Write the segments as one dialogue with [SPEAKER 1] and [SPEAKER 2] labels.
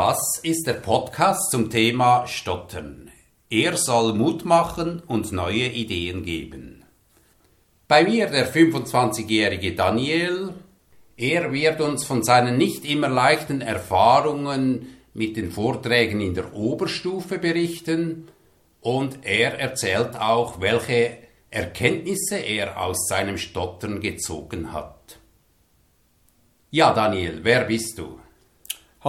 [SPEAKER 1] Das ist der Podcast zum Thema Stottern. Er soll Mut machen und neue Ideen geben. Bei mir der 25-jährige Daniel. Er wird uns von seinen nicht immer leichten Erfahrungen mit den Vorträgen in der Oberstufe berichten und er erzählt auch, welche Erkenntnisse er aus seinem Stottern gezogen hat. Ja, Daniel, wer bist du?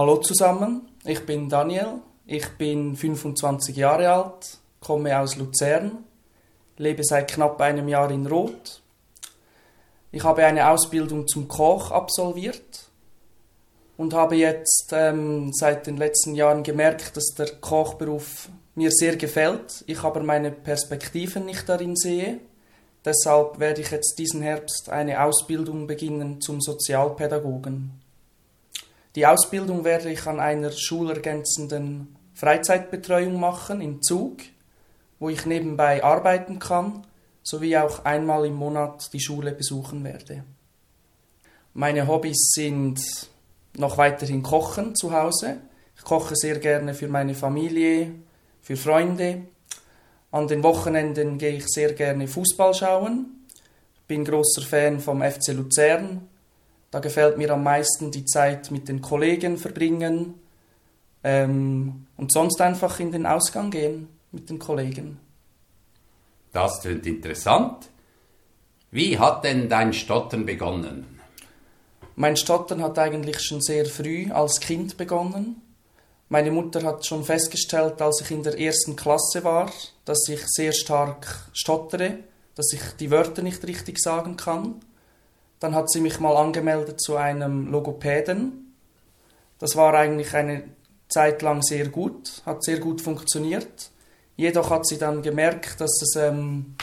[SPEAKER 2] Hallo zusammen, ich bin Daniel, ich bin 25 Jahre alt, komme aus Luzern, lebe seit knapp einem Jahr in Roth. Ich habe eine Ausbildung zum Koch absolviert und habe jetzt ähm, seit den letzten Jahren gemerkt, dass der Kochberuf mir sehr gefällt, ich aber meine Perspektiven nicht darin sehe. Deshalb werde ich jetzt diesen Herbst eine Ausbildung beginnen zum Sozialpädagogen. Die Ausbildung werde ich an einer schulergänzenden Freizeitbetreuung machen in Zug, wo ich nebenbei arbeiten kann, sowie auch einmal im Monat die Schule besuchen werde. Meine Hobbys sind noch weiterhin kochen zu Hause. Ich koche sehr gerne für meine Familie, für Freunde. An den Wochenenden gehe ich sehr gerne Fußball schauen. Bin großer Fan vom FC Luzern. Da gefällt mir am meisten die Zeit mit den Kollegen verbringen ähm, und sonst einfach in den Ausgang gehen mit den Kollegen.
[SPEAKER 1] Das klingt interessant. Wie hat denn dein Stottern begonnen?
[SPEAKER 2] Mein Stottern hat eigentlich schon sehr früh als Kind begonnen. Meine Mutter hat schon festgestellt, als ich in der ersten Klasse war, dass ich sehr stark stottere, dass ich die Wörter nicht richtig sagen kann. Dann hat sie mich mal angemeldet zu einem Logopäden. Das war eigentlich eine Zeit lang sehr gut, hat sehr gut funktioniert. Jedoch hat sie dann gemerkt, dass es ähm,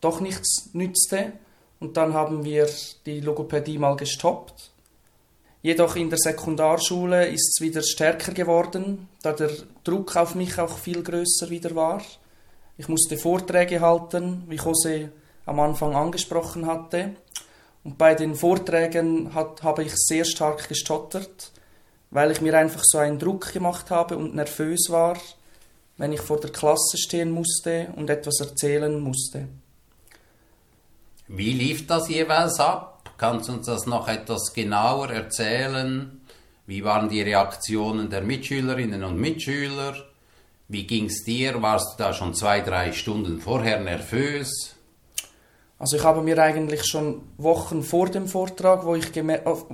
[SPEAKER 2] doch nichts nützte und dann haben wir die Logopädie mal gestoppt. Jedoch in der Sekundarschule ist es wieder stärker geworden, da der Druck auf mich auch viel größer wieder war. Ich musste Vorträge halten, wie Jose am Anfang angesprochen hatte. Und bei den Vorträgen hat, habe ich sehr stark gestottert, weil ich mir einfach so einen Druck gemacht habe und nervös war, wenn ich vor der Klasse stehen musste und etwas erzählen musste.
[SPEAKER 1] Wie lief das jeweils ab? Kannst du uns das noch etwas genauer erzählen? Wie waren die Reaktionen der Mitschülerinnen und Mitschüler? Wie ging es dir? Warst du da schon zwei, drei Stunden vorher nervös?
[SPEAKER 2] Also ich habe mir eigentlich schon Wochen vor dem Vortrag, wo ich,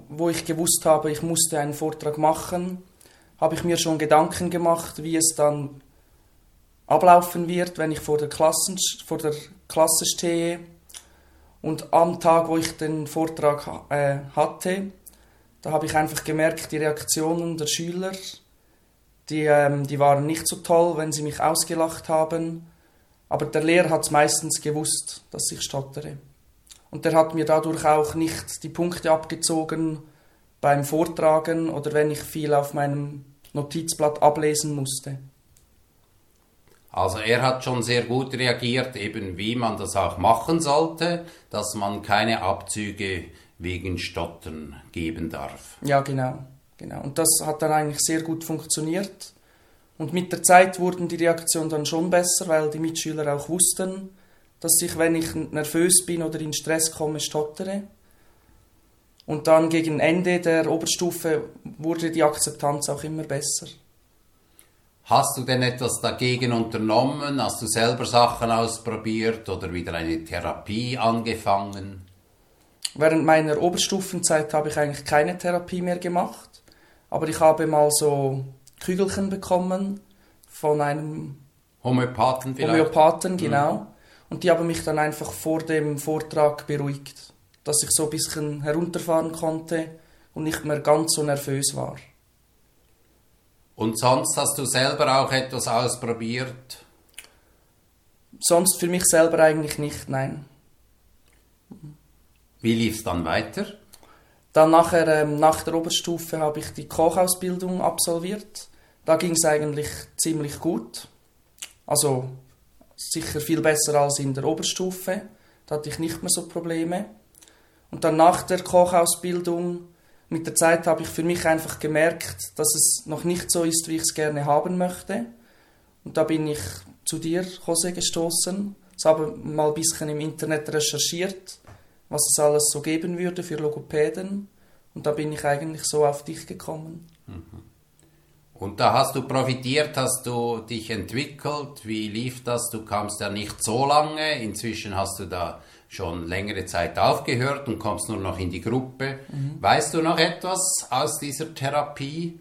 [SPEAKER 2] wo ich gewusst habe, ich musste einen Vortrag machen, habe ich mir schon Gedanken gemacht, wie es dann ablaufen wird, wenn ich vor der, Klassen, vor der Klasse stehe und am Tag, wo ich den Vortrag äh, hatte, da habe ich einfach gemerkt, die Reaktionen der Schüler, die, ähm, die waren nicht so toll, wenn sie mich ausgelacht haben. Aber der Lehrer hat meistens gewusst, dass ich stottere. Und der hat mir dadurch auch nicht die Punkte abgezogen beim Vortragen oder wenn ich viel auf meinem Notizblatt ablesen musste.
[SPEAKER 1] Also er hat schon sehr gut reagiert, eben wie man das auch machen sollte, dass man keine Abzüge wegen Stottern geben darf.
[SPEAKER 2] Ja, genau, genau. Und das hat dann eigentlich sehr gut funktioniert. Und mit der Zeit wurden die Reaktionen dann schon besser, weil die Mitschüler auch wussten, dass ich, wenn ich nervös bin oder in Stress komme, stottere. Und dann gegen Ende der Oberstufe wurde die Akzeptanz auch immer besser.
[SPEAKER 1] Hast du denn etwas dagegen unternommen? Hast du selber Sachen ausprobiert oder wieder eine Therapie angefangen?
[SPEAKER 2] Während meiner Oberstufenzeit habe ich eigentlich keine Therapie mehr gemacht, aber ich habe mal so Kügelchen bekommen von einem
[SPEAKER 1] Homöopathen vielleicht?
[SPEAKER 2] Homöopathen, mhm. genau. Mhm. Und die haben mich dann einfach vor dem Vortrag beruhigt, dass ich so ein bisschen herunterfahren konnte und nicht mehr ganz so nervös war.
[SPEAKER 1] Und sonst hast du selber auch etwas ausprobiert?
[SPEAKER 2] Sonst für mich selber eigentlich nicht, nein.
[SPEAKER 1] Wie lief es dann weiter?
[SPEAKER 2] Dann nachher, ähm, nach der Oberstufe habe ich die Kochausbildung absolviert. Da ging es eigentlich ziemlich gut. Also sicher viel besser als in der Oberstufe. Da hatte ich nicht mehr so Probleme. Und dann nach der Kochausbildung Mit der Zeit habe ich für mich einfach gemerkt, dass es noch nicht so ist, wie ich es gerne haben möchte. Und da bin ich zu dir, Jose, gestoßen. Ich habe mal ein bisschen im Internet recherchiert, was es alles so geben würde für Logopäden. Und da bin ich eigentlich so auf dich gekommen.
[SPEAKER 1] Mhm. Und da hast du profitiert, hast du dich entwickelt. Wie lief das? Du kamst ja nicht so lange. Inzwischen hast du da schon längere Zeit aufgehört und kommst nur noch in die Gruppe. Mhm. Weißt du noch etwas aus dieser Therapie?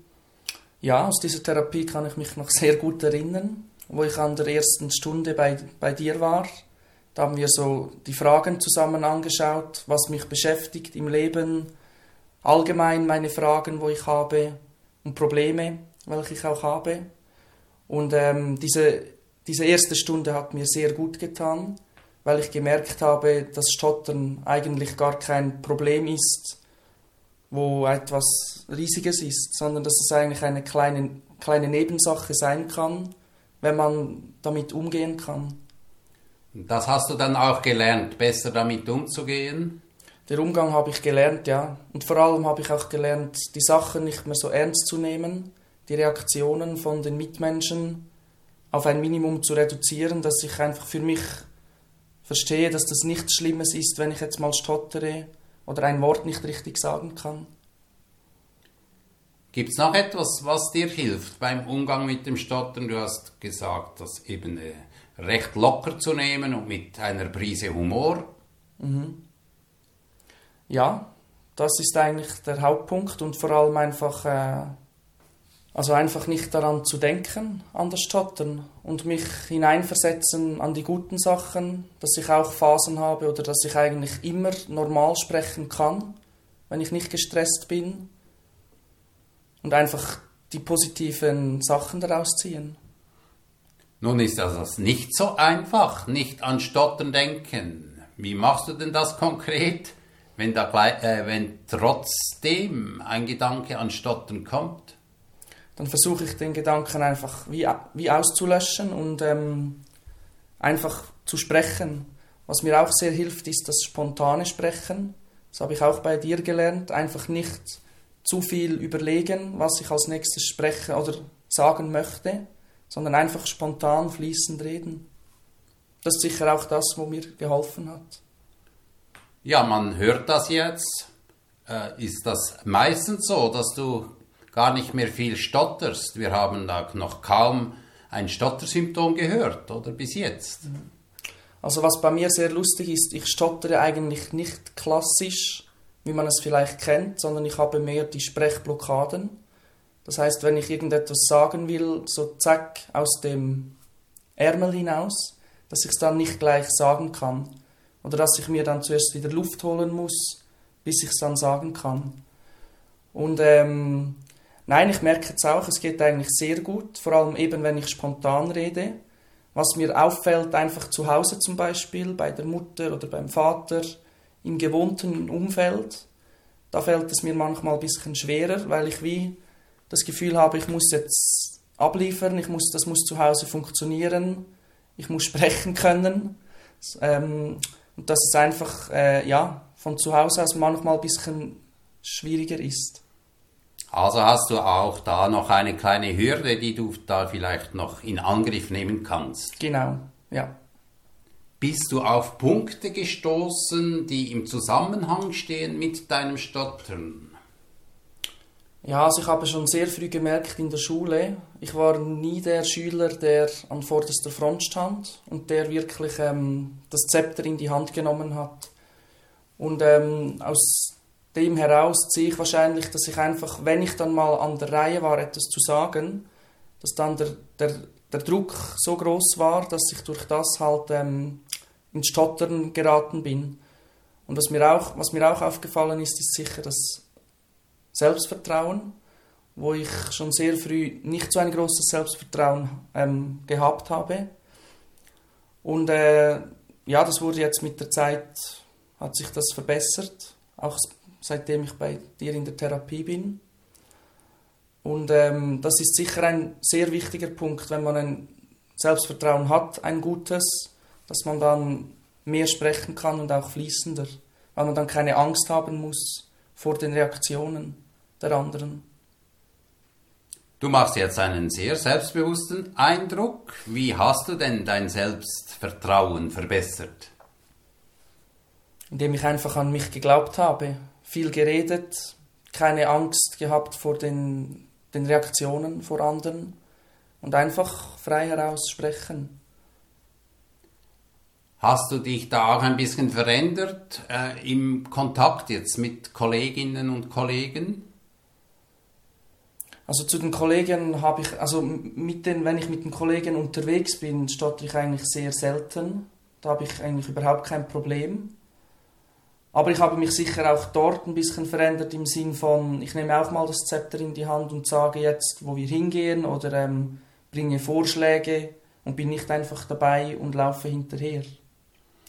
[SPEAKER 2] Ja, aus dieser Therapie kann ich mich noch sehr gut erinnern, wo ich an der ersten Stunde bei, bei dir war. Da haben wir so die Fragen zusammen angeschaut, was mich beschäftigt im Leben, allgemein meine Fragen, wo ich habe und Probleme welche ich auch habe. Und ähm, diese, diese erste Stunde hat mir sehr gut getan, weil ich gemerkt habe, dass Stottern eigentlich gar kein Problem ist, wo etwas Riesiges ist, sondern dass es eigentlich eine kleine, kleine Nebensache sein kann, wenn man damit umgehen kann.
[SPEAKER 1] Das hast du dann auch gelernt, besser damit umzugehen?
[SPEAKER 2] Der Umgang habe ich gelernt, ja. Und vor allem habe ich auch gelernt, die Sachen nicht mehr so ernst zu nehmen, die Reaktionen von den Mitmenschen auf ein Minimum zu reduzieren, dass ich einfach für mich verstehe, dass das nichts Schlimmes ist, wenn ich jetzt mal stottere oder ein Wort nicht richtig sagen kann.
[SPEAKER 1] Gibt es noch etwas, was dir hilft beim Umgang mit dem Stottern? Du hast gesagt, das eben äh, recht locker zu nehmen und mit einer Prise Humor. Mhm.
[SPEAKER 2] Ja, das ist eigentlich der Hauptpunkt und vor allem einfach äh, also einfach nicht daran zu denken, an das Stottern und mich hineinversetzen an die guten Sachen, dass ich auch Phasen habe oder dass ich eigentlich immer normal sprechen kann, wenn ich nicht gestresst bin und einfach die positiven Sachen daraus ziehen.
[SPEAKER 1] Nun ist das nicht so einfach, nicht an Stottern denken. Wie machst du denn das konkret, wenn, da, äh, wenn trotzdem ein Gedanke an Stottern kommt?
[SPEAKER 2] dann versuche ich den Gedanken einfach wie, wie auszulöschen und ähm, einfach zu sprechen. Was mir auch sehr hilft, ist das spontane Sprechen. Das habe ich auch bei dir gelernt. Einfach nicht zu viel überlegen, was ich als nächstes sprechen oder sagen möchte, sondern einfach spontan fließend reden. Das ist sicher auch das, was mir geholfen hat.
[SPEAKER 1] Ja, man hört das jetzt. Äh, ist das meistens so, dass du gar nicht mehr viel stotterst. Wir haben da noch kaum ein Stottersymptom gehört, oder bis jetzt.
[SPEAKER 2] Also was bei mir sehr lustig ist, ich stottere eigentlich nicht klassisch, wie man es vielleicht kennt, sondern ich habe mehr die Sprechblockaden. Das heißt, wenn ich irgendetwas sagen will, so zack aus dem Ärmel hinaus, dass ich es dann nicht gleich sagen kann. Oder dass ich mir dann zuerst wieder Luft holen muss, bis ich es dann sagen kann. Und ähm, Nein, ich merke jetzt auch, es geht eigentlich sehr gut, vor allem eben, wenn ich spontan rede. Was mir auffällt, einfach zu Hause zum Beispiel, bei der Mutter oder beim Vater, im gewohnten Umfeld, da fällt es mir manchmal ein bisschen schwerer, weil ich wie das Gefühl habe, ich muss jetzt abliefern, ich muss, das muss zu Hause funktionieren, ich muss sprechen können. Ähm, und dass es einfach äh, ja, von zu Hause aus manchmal ein bisschen schwieriger ist.
[SPEAKER 1] Also hast du auch da noch eine kleine Hürde, die du da vielleicht noch in Angriff nehmen kannst.
[SPEAKER 2] Genau, ja.
[SPEAKER 1] Bist du auf Punkte gestoßen, die im Zusammenhang stehen mit deinem Stottern?
[SPEAKER 2] Ja, also ich habe schon sehr früh gemerkt in der Schule, ich war nie der Schüler, der an vorderster Front stand und der wirklich ähm, das Zepter in die Hand genommen hat. Und ähm, aus dem heraus ziehe ich wahrscheinlich, dass ich einfach, wenn ich dann mal an der Reihe war, etwas zu sagen, dass dann der, der, der Druck so groß war, dass ich durch das halt ähm, ins Stottern geraten bin. Und was mir, auch, was mir auch aufgefallen ist, ist sicher das Selbstvertrauen, wo ich schon sehr früh nicht so ein großes Selbstvertrauen ähm, gehabt habe. Und äh, ja, das wurde jetzt mit der Zeit, hat sich das verbessert. Auch seitdem ich bei dir in der Therapie bin. Und ähm, das ist sicher ein sehr wichtiger Punkt, wenn man ein Selbstvertrauen hat, ein gutes, dass man dann mehr sprechen kann und auch fließender, weil man dann keine Angst haben muss vor den Reaktionen der anderen.
[SPEAKER 1] Du machst jetzt einen sehr selbstbewussten Eindruck. Wie hast du denn dein Selbstvertrauen verbessert?
[SPEAKER 2] Indem ich einfach an mich geglaubt habe, viel geredet, keine Angst gehabt vor den, den Reaktionen vor anderen und einfach frei heraus sprechen.
[SPEAKER 1] Hast du dich da auch ein bisschen verändert äh, im Kontakt jetzt mit Kolleginnen und Kollegen?
[SPEAKER 2] Also zu den Kollegen habe ich, also mit den, wenn ich mit den Kollegen unterwegs bin, stotter ich eigentlich sehr selten. Da habe ich eigentlich überhaupt kein Problem. Aber ich habe mich sicher auch dort ein bisschen verändert im Sinn von, ich nehme auch mal das Zepter in die Hand und sage jetzt, wo wir hingehen oder ähm, bringe Vorschläge und bin nicht einfach dabei und laufe hinterher.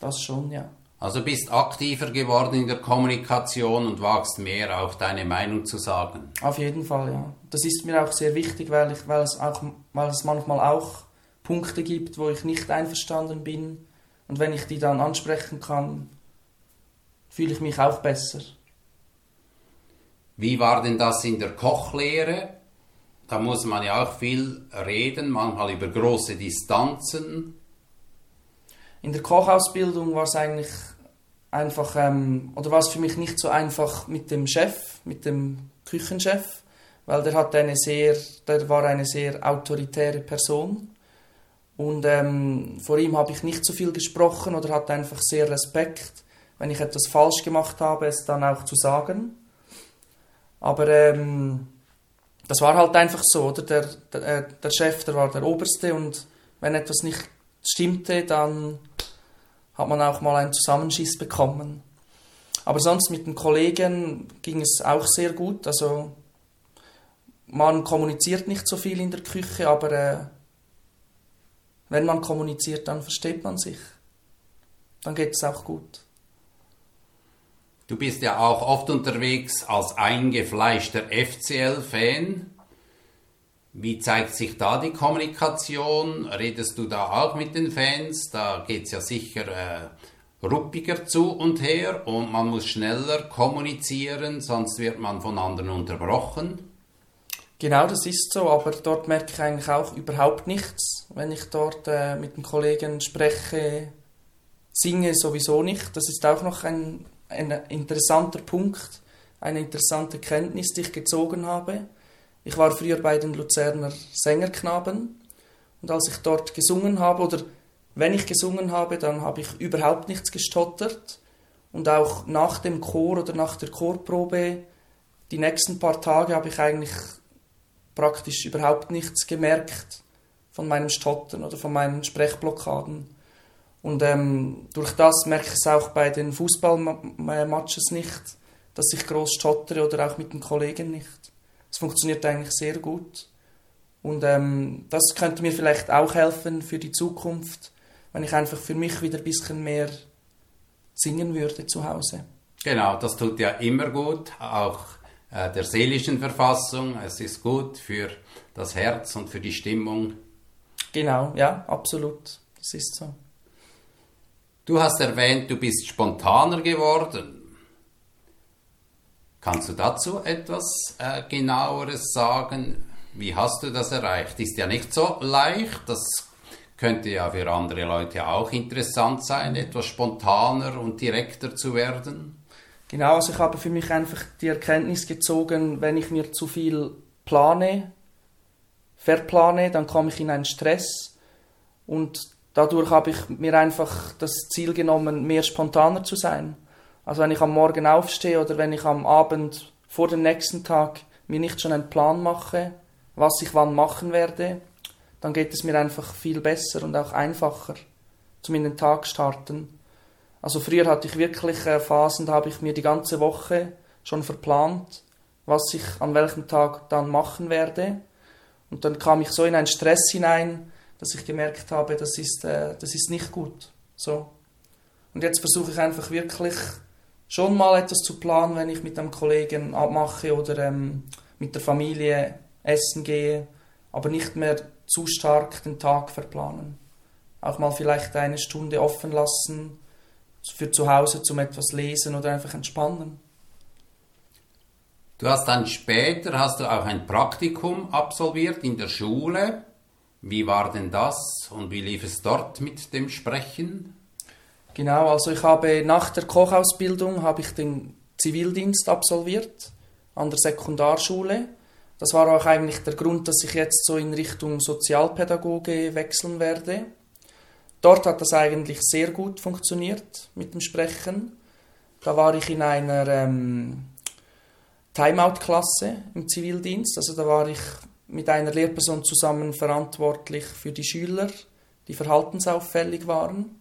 [SPEAKER 2] Das schon, ja.
[SPEAKER 1] Also bist aktiver geworden in der Kommunikation und wagst mehr auch deine Meinung zu sagen.
[SPEAKER 2] Auf jeden Fall, ja. Das ist mir auch sehr wichtig, weil, ich, weil, es, auch, weil es manchmal auch Punkte gibt, wo ich nicht einverstanden bin. Und wenn ich die dann ansprechen kann, fühle ich mich auch besser.
[SPEAKER 1] Wie war denn das in der Kochlehre? Da muss man ja auch viel reden, manchmal über große Distanzen.
[SPEAKER 2] In der Kochausbildung war es eigentlich einfach, ähm, oder war es für mich nicht so einfach mit dem Chef, mit dem Küchenchef, weil der hat eine sehr, der war eine sehr autoritäre Person und ähm, vor ihm habe ich nicht so viel gesprochen oder hatte einfach sehr Respekt, wenn ich etwas falsch gemacht habe, es dann auch zu sagen. Aber ähm, das war halt einfach so, oder? Der, der, äh, der Chef, der war der Oberste und wenn etwas nicht stimmte, dann hat man auch mal einen Zusammenschiss bekommen. Aber sonst mit den Kollegen ging es auch sehr gut. Also man kommuniziert nicht so viel in der Küche, aber äh, wenn man kommuniziert, dann versteht man sich. Dann geht es auch gut.
[SPEAKER 1] Du bist ja auch oft unterwegs als eingefleischter FCL-Fan. Wie zeigt sich da die Kommunikation? Redest du da auch mit den Fans? Da geht es ja sicher äh, ruppiger zu und her und man muss schneller kommunizieren, sonst wird man von anderen unterbrochen.
[SPEAKER 2] Genau, das ist so, aber dort merke ich eigentlich auch überhaupt nichts. Wenn ich dort äh, mit den Kollegen spreche, singe sowieso nicht. Das ist auch noch ein ein interessanter Punkt, eine interessante Kenntnis, die ich gezogen habe. Ich war früher bei den Luzerner Sängerknaben und als ich dort gesungen habe, oder wenn ich gesungen habe, dann habe ich überhaupt nichts gestottert und auch nach dem Chor oder nach der Chorprobe, die nächsten paar Tage habe ich eigentlich praktisch überhaupt nichts gemerkt von meinem Stottern oder von meinen Sprechblockaden. Und ähm, durch das merke ich es auch bei den Fußballmatches nicht, dass ich groß stottere oder auch mit den Kollegen nicht. Es funktioniert eigentlich sehr gut. Und ähm, das könnte mir vielleicht auch helfen für die Zukunft, wenn ich einfach für mich wieder ein bisschen mehr singen würde zu Hause.
[SPEAKER 1] Genau, das tut ja immer gut, auch äh, der seelischen Verfassung. Es ist gut für das Herz und für die Stimmung.
[SPEAKER 2] Genau, ja, absolut. Das ist so.
[SPEAKER 1] Du hast erwähnt, du bist spontaner geworden. Kannst du dazu etwas äh, genaueres sagen? Wie hast du das erreicht? Ist ja nicht so leicht. Das könnte ja für andere Leute auch interessant sein, etwas spontaner und direkter zu werden.
[SPEAKER 2] Genau, also ich habe für mich einfach die Erkenntnis gezogen, wenn ich mir zu viel plane, verplane, dann komme ich in einen Stress und dadurch habe ich mir einfach das Ziel genommen, mehr spontaner zu sein. Also wenn ich am Morgen aufstehe oder wenn ich am Abend vor dem nächsten Tag mir nicht schon einen Plan mache, was ich wann machen werde, dann geht es mir einfach viel besser und auch einfacher zum in den Tag starten. Also früher hatte ich wirklich äh, Phasen, da habe ich mir die ganze Woche schon verplant, was ich an welchem Tag dann machen werde. Und dann kam ich so in einen Stress hinein, dass ich gemerkt habe, das ist, äh, das ist nicht gut. So. Und jetzt versuche ich einfach wirklich schon mal etwas zu planen, wenn ich mit einem Kollegen abmache oder ähm, mit der Familie essen gehe, aber nicht mehr zu stark den Tag verplanen. Auch mal vielleicht eine Stunde offen lassen für zu Hause zum etwas lesen oder einfach entspannen.
[SPEAKER 1] Du hast dann später hast du auch ein Praktikum absolviert in der Schule. Wie war denn das und wie lief es dort mit dem Sprechen?
[SPEAKER 2] Genau, also ich habe nach der Kochausbildung habe ich den Zivildienst absolviert an der Sekundarschule. Das war auch eigentlich der Grund, dass ich jetzt so in Richtung Sozialpädagoge wechseln werde. Dort hat das eigentlich sehr gut funktioniert mit dem Sprechen. Da war ich in einer ähm, Timeout-Klasse im Zivildienst. Also da war ich mit einer Lehrperson zusammen verantwortlich für die Schüler, die verhaltensauffällig waren.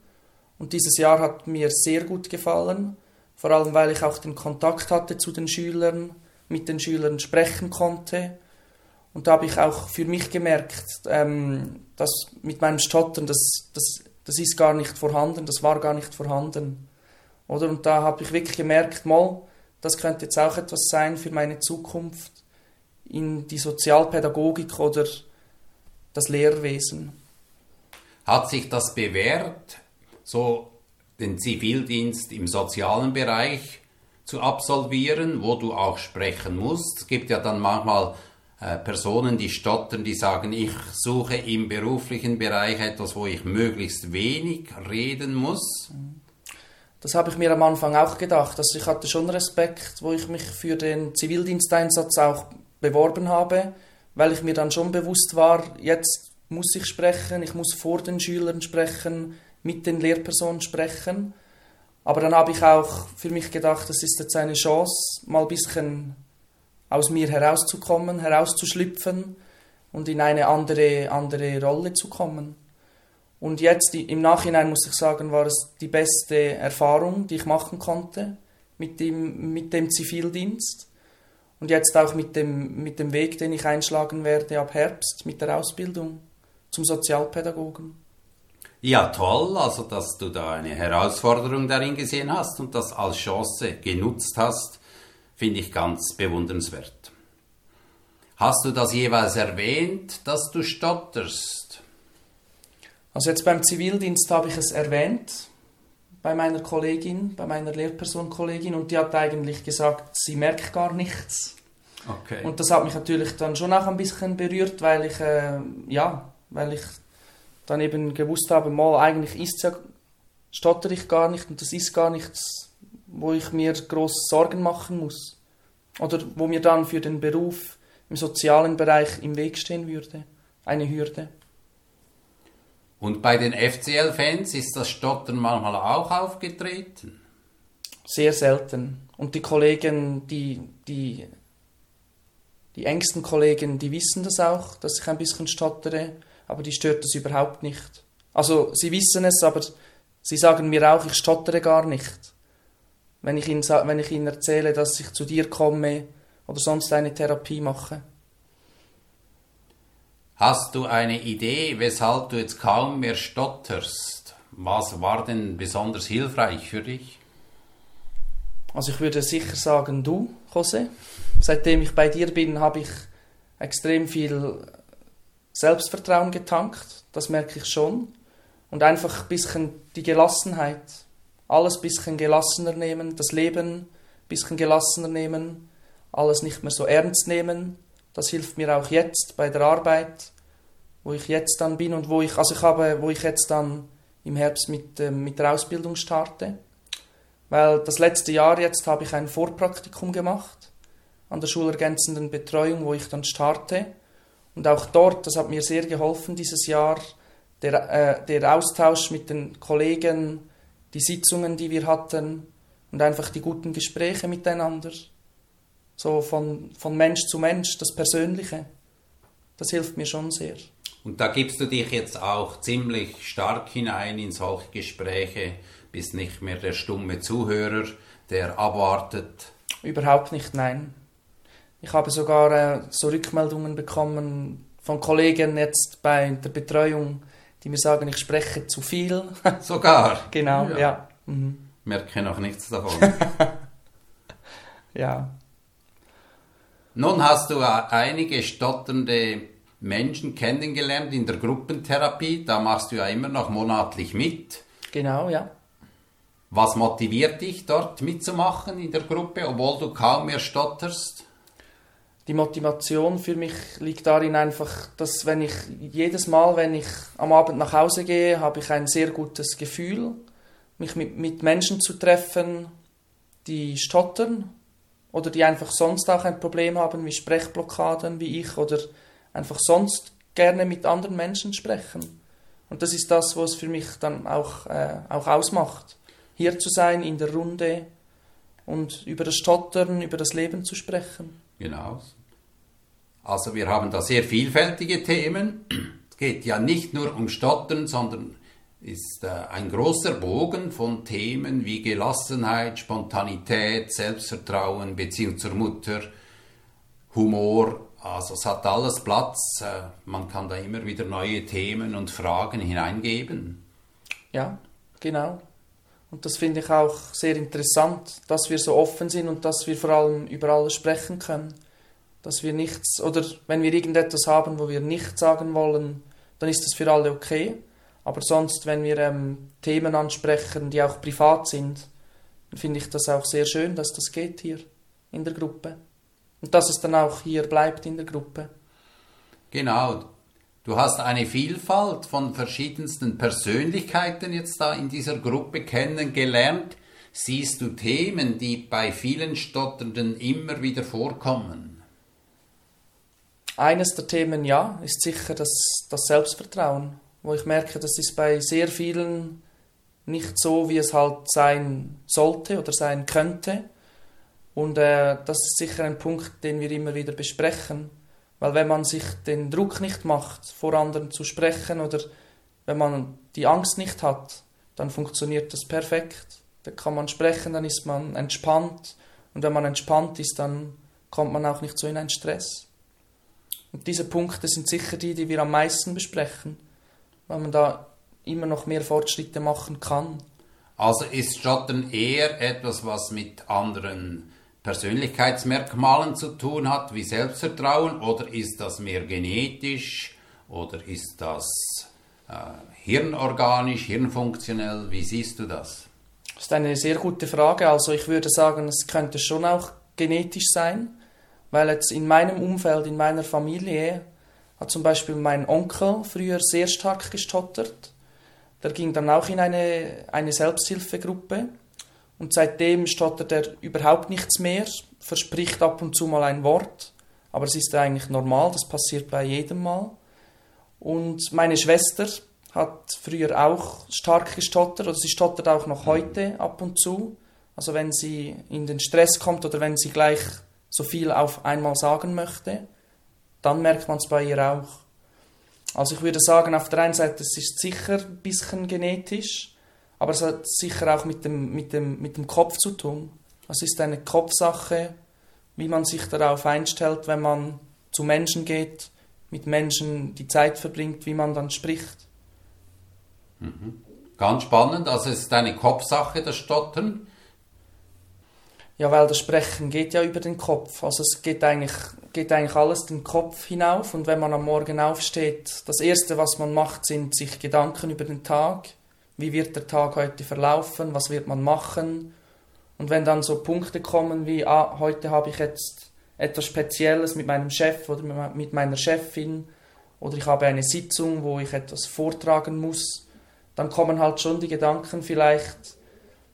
[SPEAKER 2] Und dieses Jahr hat mir sehr gut gefallen, vor allem weil ich auch den Kontakt hatte zu den Schülern, mit den Schülern sprechen konnte. Und da habe ich auch für mich gemerkt, ähm, dass mit meinem Stottern, das, das, das ist gar nicht vorhanden, das war gar nicht vorhanden. Oder? Und da habe ich wirklich gemerkt, mal, das könnte jetzt auch etwas sein für meine Zukunft in die Sozialpädagogik oder das Lehrwesen.
[SPEAKER 1] Hat sich das bewährt, so den Zivildienst im sozialen Bereich zu absolvieren, wo du auch sprechen musst? Es gibt ja dann manchmal äh, Personen, die stottern, die sagen, ich suche im beruflichen Bereich etwas, wo ich möglichst wenig reden muss.
[SPEAKER 2] Das habe ich mir am Anfang auch gedacht. Also ich hatte schon Respekt, wo ich mich für den Zivildiensteinsatz auch beworben habe, weil ich mir dann schon bewusst war, jetzt muss ich sprechen, ich muss vor den Schülern sprechen, mit den Lehrpersonen sprechen. Aber dann habe ich auch für mich gedacht, das ist jetzt eine Chance, mal ein bisschen aus mir herauszukommen, herauszuschlüpfen und in eine andere, andere Rolle zu kommen. Und jetzt im Nachhinein muss ich sagen, war es die beste Erfahrung, die ich machen konnte mit dem, mit dem Zivildienst. Und jetzt auch mit dem, mit dem Weg, den ich einschlagen werde ab Herbst mit der Ausbildung zum Sozialpädagogen.
[SPEAKER 1] Ja, toll, also dass du da eine Herausforderung darin gesehen hast und das als Chance genutzt hast, finde ich ganz bewundernswert. Hast du das jeweils erwähnt, dass du stotterst?
[SPEAKER 2] Also jetzt beim Zivildienst habe ich es erwähnt, bei meiner Kollegin, bei meiner Lehrpersonkollegin und die hat eigentlich gesagt, sie merkt gar nichts. Okay. Und das hat mich natürlich dann schon auch ein bisschen berührt, weil ich, äh, ja, weil ich dann eben gewusst habe, mal eigentlich ist ja, stotter ich gar nicht und das ist gar nichts, wo ich mir groß Sorgen machen muss. Oder wo mir dann für den Beruf im sozialen Bereich im Weg stehen würde. Eine Hürde.
[SPEAKER 1] Und bei den FCL-Fans ist das Stottern manchmal auch aufgetreten?
[SPEAKER 2] Sehr selten. Und die Kollegen, die, die, die engsten Kollegen, die wissen das auch, dass ich ein bisschen stottere, aber die stört das überhaupt nicht. Also sie wissen es, aber sie sagen mir auch, ich stottere gar nicht. Wenn ich ihnen, wenn ich ihnen erzähle, dass ich zu dir komme oder sonst eine Therapie mache.
[SPEAKER 1] Hast du eine Idee, weshalb du jetzt kaum mehr stotterst? Was war denn besonders hilfreich für dich?
[SPEAKER 2] Also ich würde sicher sagen, du, Jose. Seitdem ich bei dir bin, habe ich extrem viel Selbstvertrauen getankt. Das merke ich schon. Und einfach ein bisschen die Gelassenheit. Alles ein bisschen gelassener nehmen, das Leben ein bisschen gelassener nehmen, alles nicht mehr so ernst nehmen, das hilft mir auch jetzt bei der Arbeit, wo ich jetzt dann bin und wo ich, also ich habe, wo ich jetzt dann im Herbst mit, äh, mit der Ausbildung starte. Weil das letzte Jahr jetzt habe ich ein Vorpraktikum gemacht an der schulergänzenden Betreuung, wo ich dann starte. Und auch dort, das hat mir sehr geholfen dieses Jahr, der, äh, der Austausch mit den Kollegen, die Sitzungen, die wir hatten und einfach die guten Gespräche miteinander so von, von Mensch zu Mensch, das Persönliche, das hilft mir schon sehr.
[SPEAKER 1] Und da gibst du dich jetzt auch ziemlich stark hinein in solche Gespräche, bist nicht mehr der stumme Zuhörer, der abwartet.
[SPEAKER 2] Überhaupt nicht, nein. Ich habe sogar äh, so Rückmeldungen bekommen von Kollegen jetzt bei der Betreuung, die mir sagen, ich spreche zu viel.
[SPEAKER 1] Sogar?
[SPEAKER 2] genau, ja. ja.
[SPEAKER 1] Mhm. Merke noch nichts davon.
[SPEAKER 2] ja.
[SPEAKER 1] Nun hast du einige stotternde Menschen kennengelernt in der Gruppentherapie. Da machst du ja immer noch monatlich mit.
[SPEAKER 2] Genau, ja.
[SPEAKER 1] Was motiviert dich dort mitzumachen in der Gruppe, obwohl du kaum mehr stotterst?
[SPEAKER 2] Die Motivation für mich liegt darin einfach, dass wenn ich jedes Mal, wenn ich am Abend nach Hause gehe, habe ich ein sehr gutes Gefühl, mich mit, mit Menschen zu treffen, die stottern oder die einfach sonst auch ein Problem haben wie Sprechblockaden wie ich oder einfach sonst gerne mit anderen Menschen sprechen. Und das ist das, was es für mich dann auch, äh, auch ausmacht. Hier zu sein, in der Runde und über das Stottern, über das Leben zu sprechen.
[SPEAKER 1] Genau. Also wir haben da sehr vielfältige Themen. Es geht ja nicht nur um Stottern, sondern ist äh, ein großer Bogen von Themen wie Gelassenheit, Spontanität, Selbstvertrauen, Beziehung zur Mutter, Humor. Also es hat alles Platz. Äh, man kann da immer wieder neue Themen und Fragen hineingeben.
[SPEAKER 2] Ja, genau. Und das finde ich auch sehr interessant, dass wir so offen sind und dass wir vor allem über alles sprechen können dass wir nichts, oder wenn wir irgendetwas haben, wo wir nichts sagen wollen, dann ist das für alle okay. Aber sonst, wenn wir ähm, Themen ansprechen, die auch privat sind, dann finde ich das auch sehr schön, dass das geht hier in der Gruppe. Und dass es dann auch hier bleibt in der Gruppe.
[SPEAKER 1] Genau. Du hast eine Vielfalt von verschiedensten Persönlichkeiten jetzt da in dieser Gruppe kennengelernt. Siehst du Themen, die bei vielen Stotternden immer wieder vorkommen?
[SPEAKER 2] Eines der Themen, ja, ist sicher das, das Selbstvertrauen, wo ich merke, das ist bei sehr vielen nicht so, wie es halt sein sollte oder sein könnte. Und äh, das ist sicher ein Punkt, den wir immer wieder besprechen. Weil wenn man sich den Druck nicht macht, vor anderen zu sprechen oder wenn man die Angst nicht hat, dann funktioniert das perfekt. Da kann man sprechen, dann ist man entspannt. Und wenn man entspannt ist, dann kommt man auch nicht so in einen Stress. Und diese Punkte sind sicher die, die wir am meisten besprechen, weil man da immer noch mehr Fortschritte machen kann.
[SPEAKER 1] Also ist Stottern eher etwas, was mit anderen Persönlichkeitsmerkmalen zu tun hat, wie Selbstvertrauen, oder ist das mehr genetisch, oder ist das äh, hirnorganisch, hirnfunktionell? Wie siehst du das?
[SPEAKER 2] Das ist eine sehr gute Frage. Also ich würde sagen, es könnte schon auch genetisch sein. Weil jetzt in meinem Umfeld, in meiner Familie, hat zum Beispiel mein Onkel früher sehr stark gestottert. Der ging dann auch in eine, eine Selbsthilfegruppe und seitdem stottert er überhaupt nichts mehr, verspricht ab und zu mal ein Wort, aber es ist eigentlich normal, das passiert bei jedem Mal. Und meine Schwester hat früher auch stark gestottert, oder sie stottert auch noch heute ab und zu. Also wenn sie in den Stress kommt oder wenn sie gleich so viel auf einmal sagen möchte, dann merkt man es bei ihr auch. Also ich würde sagen, auf der einen Seite, es ist sicher ein bisschen genetisch, aber es hat sicher auch mit dem, mit dem, mit dem Kopf zu tun. Es ist eine Kopfsache, wie man sich darauf einstellt, wenn man zu Menschen geht, mit Menschen die Zeit verbringt, wie man dann spricht.
[SPEAKER 1] Mhm. Ganz spannend, also es ist eine Kopfsache, das Stottern.
[SPEAKER 2] Ja, weil das Sprechen geht ja über den Kopf. Also es geht eigentlich, geht eigentlich alles den Kopf hinauf. Und wenn man am Morgen aufsteht, das Erste, was man macht, sind sich Gedanken über den Tag. Wie wird der Tag heute verlaufen? Was wird man machen? Und wenn dann so Punkte kommen wie, ah, heute habe ich jetzt etwas Spezielles mit meinem Chef oder mit meiner Chefin oder ich habe eine Sitzung, wo ich etwas vortragen muss, dann kommen halt schon die Gedanken vielleicht,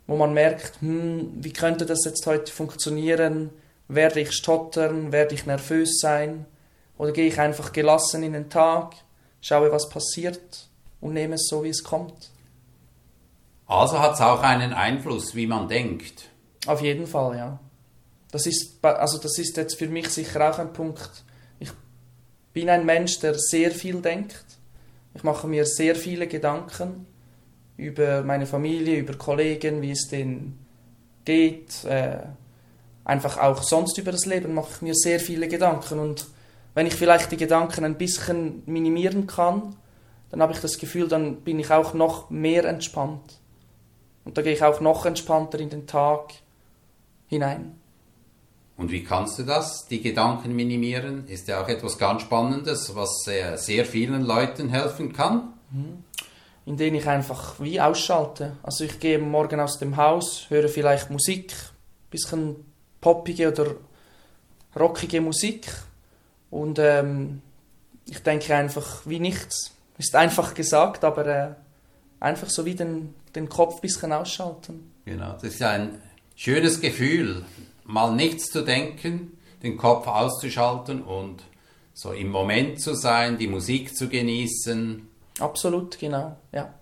[SPEAKER 2] wo man merkt, hm, wie könnte das jetzt heute funktionieren? Werde ich stottern? Werde ich nervös sein? Oder gehe ich einfach gelassen in den Tag, schaue, was passiert und nehme es so, wie es kommt?
[SPEAKER 1] Also hat es auch einen Einfluss, wie man denkt.
[SPEAKER 2] Auf jeden Fall, ja. Das ist, also das ist jetzt für mich sicher auch ein Punkt. Ich bin ein Mensch, der sehr viel denkt. Ich mache mir sehr viele Gedanken über meine Familie, über Kollegen, wie es denen geht. Äh, einfach auch sonst über das Leben mache ich mir sehr viele Gedanken. Und wenn ich vielleicht die Gedanken ein bisschen minimieren kann, dann habe ich das Gefühl, dann bin ich auch noch mehr entspannt. Und da gehe ich auch noch entspannter in den Tag hinein.
[SPEAKER 1] Und wie kannst du das, die Gedanken minimieren? Ist ja auch etwas ganz Spannendes, was sehr, sehr vielen Leuten helfen kann.
[SPEAKER 2] Mhm in denen ich einfach wie ausschalte. Also ich gehe morgen aus dem Haus, höre vielleicht Musik, bisschen poppige oder rockige Musik und ähm, ich denke einfach wie nichts. Ist einfach gesagt, aber äh, einfach so wie den, den Kopf ein bisschen ausschalten.
[SPEAKER 1] Genau, das ist ein schönes Gefühl, mal nichts zu denken, den Kopf auszuschalten und so im Moment zu sein, die Musik zu genießen.
[SPEAKER 2] Absolut, genau, ja.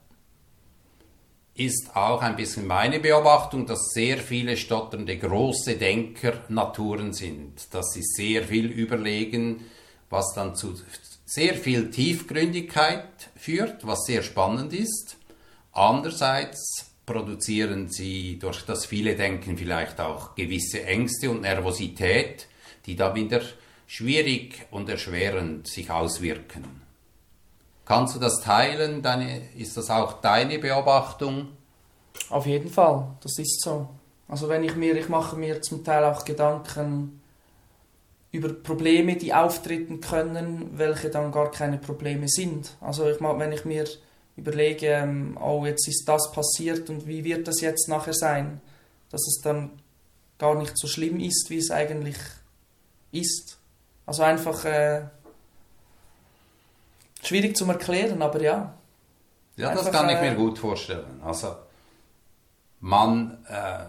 [SPEAKER 1] Ist auch ein bisschen meine Beobachtung, dass sehr viele stotternde große Denker Naturen sind, dass sie sehr viel überlegen, was dann zu sehr viel Tiefgründigkeit führt, was sehr spannend ist. Andererseits produzieren sie durch das viele Denken vielleicht auch gewisse Ängste und Nervosität, die da wieder schwierig und erschwerend sich auswirken. Kannst du das teilen? Deine, ist das auch deine Beobachtung?
[SPEAKER 2] Auf jeden Fall, das ist so. Also wenn ich mir, ich mache mir zum Teil auch Gedanken über Probleme, die auftreten können, welche dann gar keine Probleme sind. Also ich, wenn ich mir überlege, ähm, oh jetzt ist das passiert und wie wird das jetzt nachher sein, dass es dann gar nicht so schlimm ist, wie es eigentlich ist. Also einfach äh, schwierig zu erklären, aber ja.
[SPEAKER 1] Ja, einfach, das kann ich mir gut vorstellen. Also man äh,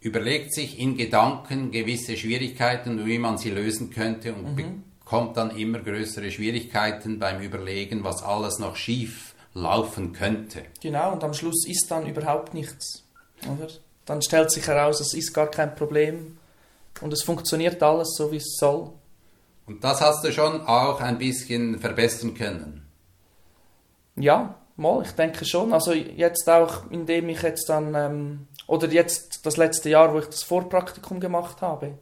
[SPEAKER 1] überlegt sich in Gedanken gewisse Schwierigkeiten, wie man sie lösen könnte und mhm. bekommt dann immer größere Schwierigkeiten beim Überlegen, was alles noch schief laufen könnte.
[SPEAKER 2] Genau, und am Schluss ist dann überhaupt nichts. Oder? Dann stellt sich heraus, es ist gar kein Problem und es funktioniert alles so, wie es soll.
[SPEAKER 1] Und das hast du schon auch ein bisschen verbessern können.
[SPEAKER 2] Ja, mal, ich denke schon. Also jetzt auch, indem ich jetzt dann, ähm, oder jetzt das letzte Jahr, wo ich das Vorpraktikum gemacht habe,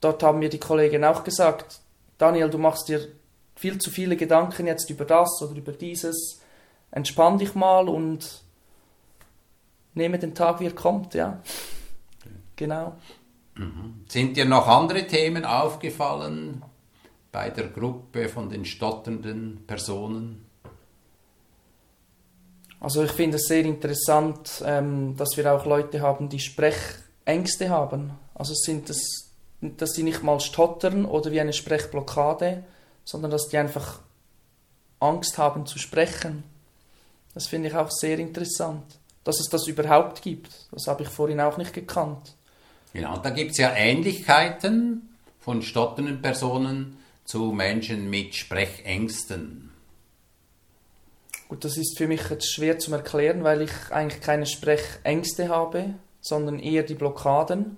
[SPEAKER 2] dort haben mir die Kollegen auch gesagt, Daniel, du machst dir viel zu viele Gedanken jetzt über das oder über dieses. Entspann dich mal und nehme den Tag, wie er kommt, ja. Genau.
[SPEAKER 1] Mhm. Sind dir noch andere Themen aufgefallen, bei der Gruppe von den stotternden Personen?
[SPEAKER 2] Also ich finde es sehr interessant, ähm, dass wir auch Leute haben, die Sprechängste haben. Also sind das, dass die nicht mal stottern oder wie eine Sprechblockade, sondern dass die einfach Angst haben zu sprechen. Das finde ich auch sehr interessant, dass es das überhaupt gibt. Das habe ich vorhin auch nicht gekannt.
[SPEAKER 1] Genau, da gibt es ja Ähnlichkeiten von stotternden Personen zu Menschen mit Sprechängsten?
[SPEAKER 2] Gut, das ist für mich jetzt schwer zu erklären, weil ich eigentlich keine Sprechängste habe, sondern eher die Blockaden.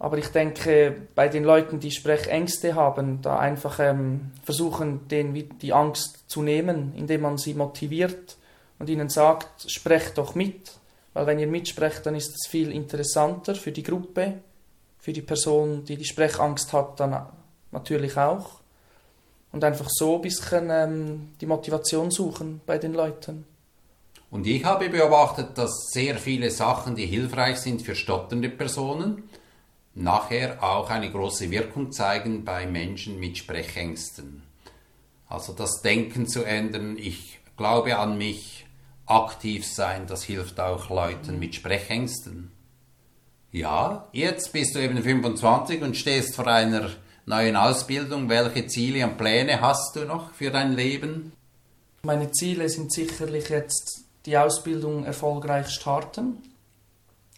[SPEAKER 2] Aber ich denke, bei den Leuten, die Sprechängste haben, da einfach ähm, versuchen, denen die Angst zu nehmen, indem man sie motiviert und ihnen sagt, sprecht doch mit. Weil wenn ihr mitsprecht, dann ist es viel interessanter für die Gruppe, für die Person, die die Sprechangst hat, dann natürlich auch. Und einfach so ein bisschen ähm, die Motivation suchen bei den Leuten.
[SPEAKER 1] Und ich habe beobachtet, dass sehr viele Sachen, die hilfreich sind für stotternde Personen, nachher auch eine große Wirkung zeigen bei Menschen mit Sprechängsten. Also das Denken zu ändern, ich glaube an mich, aktiv sein, das hilft auch Leuten mit Sprechängsten. Ja, jetzt bist du eben 25 und stehst vor einer neuen Ausbildung? Welche Ziele und Pläne hast du noch für dein Leben?
[SPEAKER 2] Meine Ziele sind sicherlich jetzt die Ausbildung erfolgreich starten,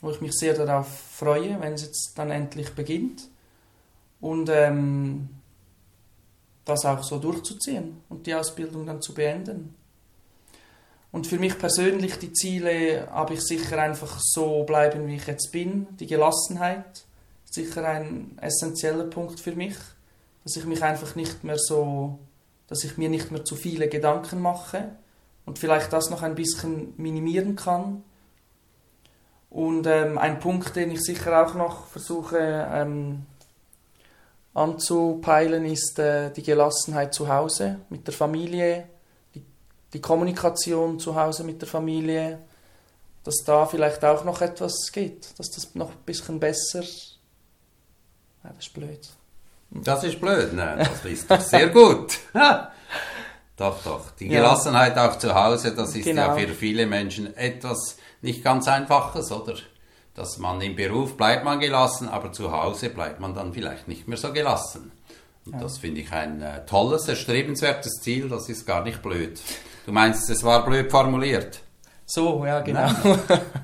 [SPEAKER 2] wo ich mich sehr darauf freue, wenn es jetzt dann endlich beginnt. Und ähm, das auch so durchzuziehen und die Ausbildung dann zu beenden. Und für mich persönlich die Ziele habe ich sicher einfach so bleiben, wie ich jetzt bin, die Gelassenheit, sicher ein essentieller Punkt für mich, dass ich mich einfach nicht mehr so, dass ich mir nicht mehr zu viele Gedanken mache und vielleicht das noch ein bisschen minimieren kann. Und ähm, ein Punkt, den ich sicher auch noch versuche ähm, anzupeilen, ist äh, die Gelassenheit zu Hause mit der Familie, die, die Kommunikation zu Hause mit der Familie, dass da vielleicht auch noch etwas geht, dass das noch ein bisschen besser das ist blöd.
[SPEAKER 1] Das ist blöd, nein, das ist doch sehr gut. doch, doch. Die Gelassenheit ja. auch zu Hause, das ist genau. ja für viele Menschen etwas nicht ganz Einfaches, oder? dass man im Beruf bleibt man gelassen, aber zu Hause bleibt man dann vielleicht nicht mehr so gelassen. Und ja. das finde ich ein äh, tolles, erstrebenswertes Ziel, das ist gar nicht blöd. Du meinst, es war blöd formuliert?
[SPEAKER 2] So, ja, genau.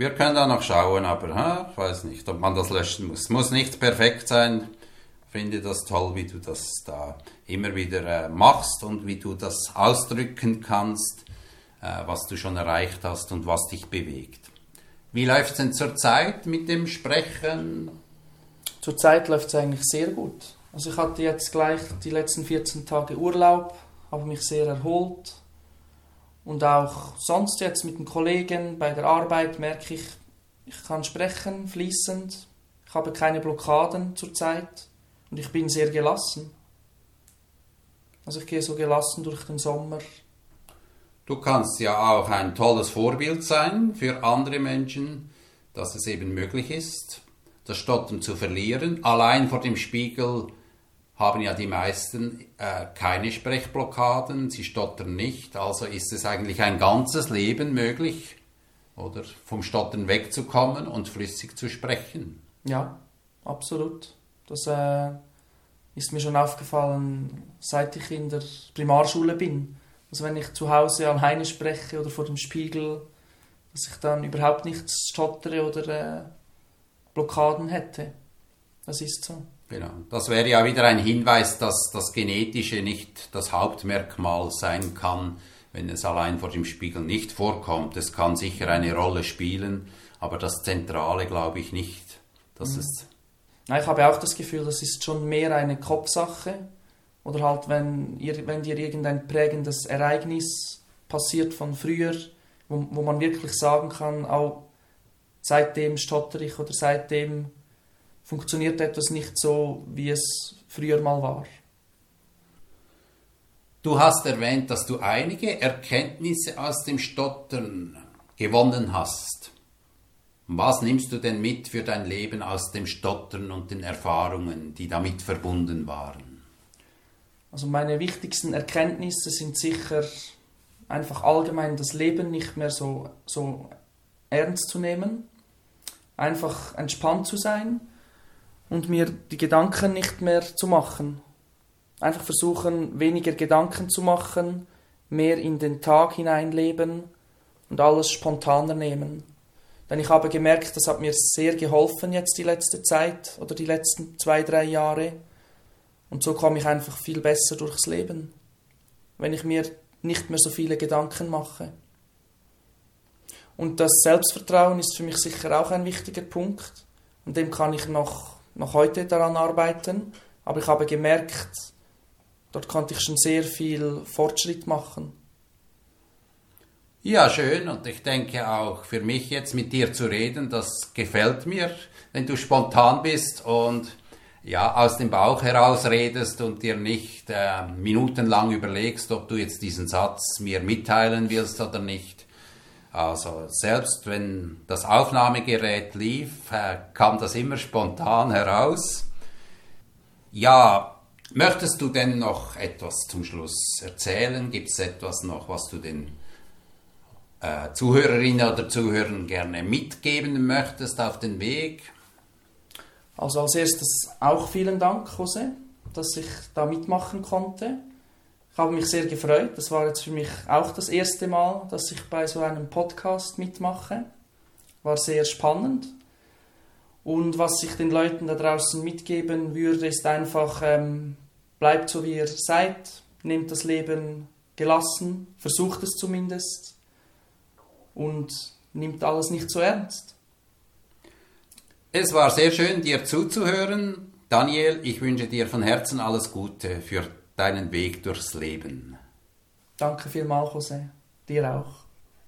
[SPEAKER 1] Wir können da noch schauen, aber ha, ich weiß nicht, ob man das löschen muss. Muss nicht perfekt sein. Finde das toll, wie du das da immer wieder äh, machst und wie du das ausdrücken kannst, äh, was du schon erreicht hast und was dich bewegt. Wie läuft es denn zurzeit mit dem Sprechen?
[SPEAKER 2] Zurzeit läuft es eigentlich sehr gut. Also ich hatte jetzt gleich die letzten 14 Tage Urlaub, habe mich sehr erholt und auch sonst jetzt mit den Kollegen bei der Arbeit merke ich, ich kann sprechen fließend, ich habe keine Blockaden zurzeit und ich bin sehr gelassen. Also ich gehe so gelassen durch den Sommer
[SPEAKER 1] Du kannst ja auch ein tolles Vorbild sein für andere Menschen, dass es eben möglich ist, das Stottern zu verlieren. Allein vor dem Spiegel haben ja die meisten äh, keine Sprechblockaden, sie stottern nicht, also ist es eigentlich ein ganzes Leben möglich, oder vom Stottern wegzukommen und flüssig zu sprechen.
[SPEAKER 2] Ja, absolut. Das äh, ist mir schon aufgefallen, seit ich in der Primarschule bin also wenn ich zu Hause alleine spreche oder vor dem Spiegel, dass ich dann überhaupt nichts stottere oder äh, Blockaden hätte. Das ist so.
[SPEAKER 1] Genau. Das wäre ja wieder ein Hinweis, dass das Genetische nicht das Hauptmerkmal sein kann, wenn es allein vor dem Spiegel nicht vorkommt. Es kann sicher eine Rolle spielen, aber das Zentrale glaube ich nicht. Dass mhm. es
[SPEAKER 2] ich habe auch das Gefühl, das ist schon mehr eine Kopfsache oder halt, wenn, ihr, wenn dir irgendein prägendes Ereignis passiert von früher, wo, wo man wirklich sagen kann, auch seitdem stotter ich oder seitdem funktioniert etwas nicht so, wie es früher mal war.
[SPEAKER 1] Du hast erwähnt, dass du einige Erkenntnisse aus dem Stottern gewonnen hast. Was nimmst du denn mit für dein Leben aus dem Stottern und den Erfahrungen, die damit verbunden waren?
[SPEAKER 2] Also meine wichtigsten Erkenntnisse sind sicher einfach allgemein das Leben nicht mehr so, so ernst zu nehmen, einfach entspannt zu sein und mir die Gedanken nicht mehr zu machen. Einfach versuchen, weniger Gedanken zu machen, mehr in den Tag hineinleben und alles spontaner nehmen. Denn ich habe gemerkt, das hat mir sehr geholfen jetzt die letzte Zeit oder die letzten zwei, drei Jahre und so komme ich einfach viel besser durchs Leben, wenn ich mir nicht mehr so viele Gedanken mache. Und das Selbstvertrauen ist für mich sicher auch ein wichtiger Punkt. Und dem kann ich noch, noch heute daran arbeiten. Aber ich habe gemerkt, dort konnte ich schon sehr viel Fortschritt machen.
[SPEAKER 1] Ja, schön. Und ich denke auch für mich jetzt mit dir zu reden, das gefällt mir, wenn du spontan bist und ja, aus dem Bauch heraus redest und dir nicht äh, minutenlang überlegst, ob du jetzt diesen Satz mir mitteilen willst oder nicht. Also selbst wenn das Aufnahmegerät lief, äh, kam das immer spontan heraus. Ja, möchtest du denn noch etwas zum Schluss erzählen? Gibt es etwas noch, was du den äh, Zuhörerinnen oder Zuhörern gerne mitgeben möchtest auf den Weg?
[SPEAKER 2] Also als erstes auch vielen Dank, Jose, dass ich da mitmachen konnte. Ich habe mich sehr gefreut. Das war jetzt für mich auch das erste Mal, dass ich bei so einem Podcast mitmache. War sehr spannend. Und was ich den Leuten da draußen mitgeben würde, ist einfach, ähm, bleibt so wie ihr seid, nehmt das Leben gelassen, versucht es zumindest und nimmt alles nicht so ernst.
[SPEAKER 1] Es war sehr schön, dir zuzuhören. Daniel, ich wünsche dir von Herzen alles Gute für deinen Weg durchs Leben.
[SPEAKER 2] Danke vielmals, Jose. Dir auch.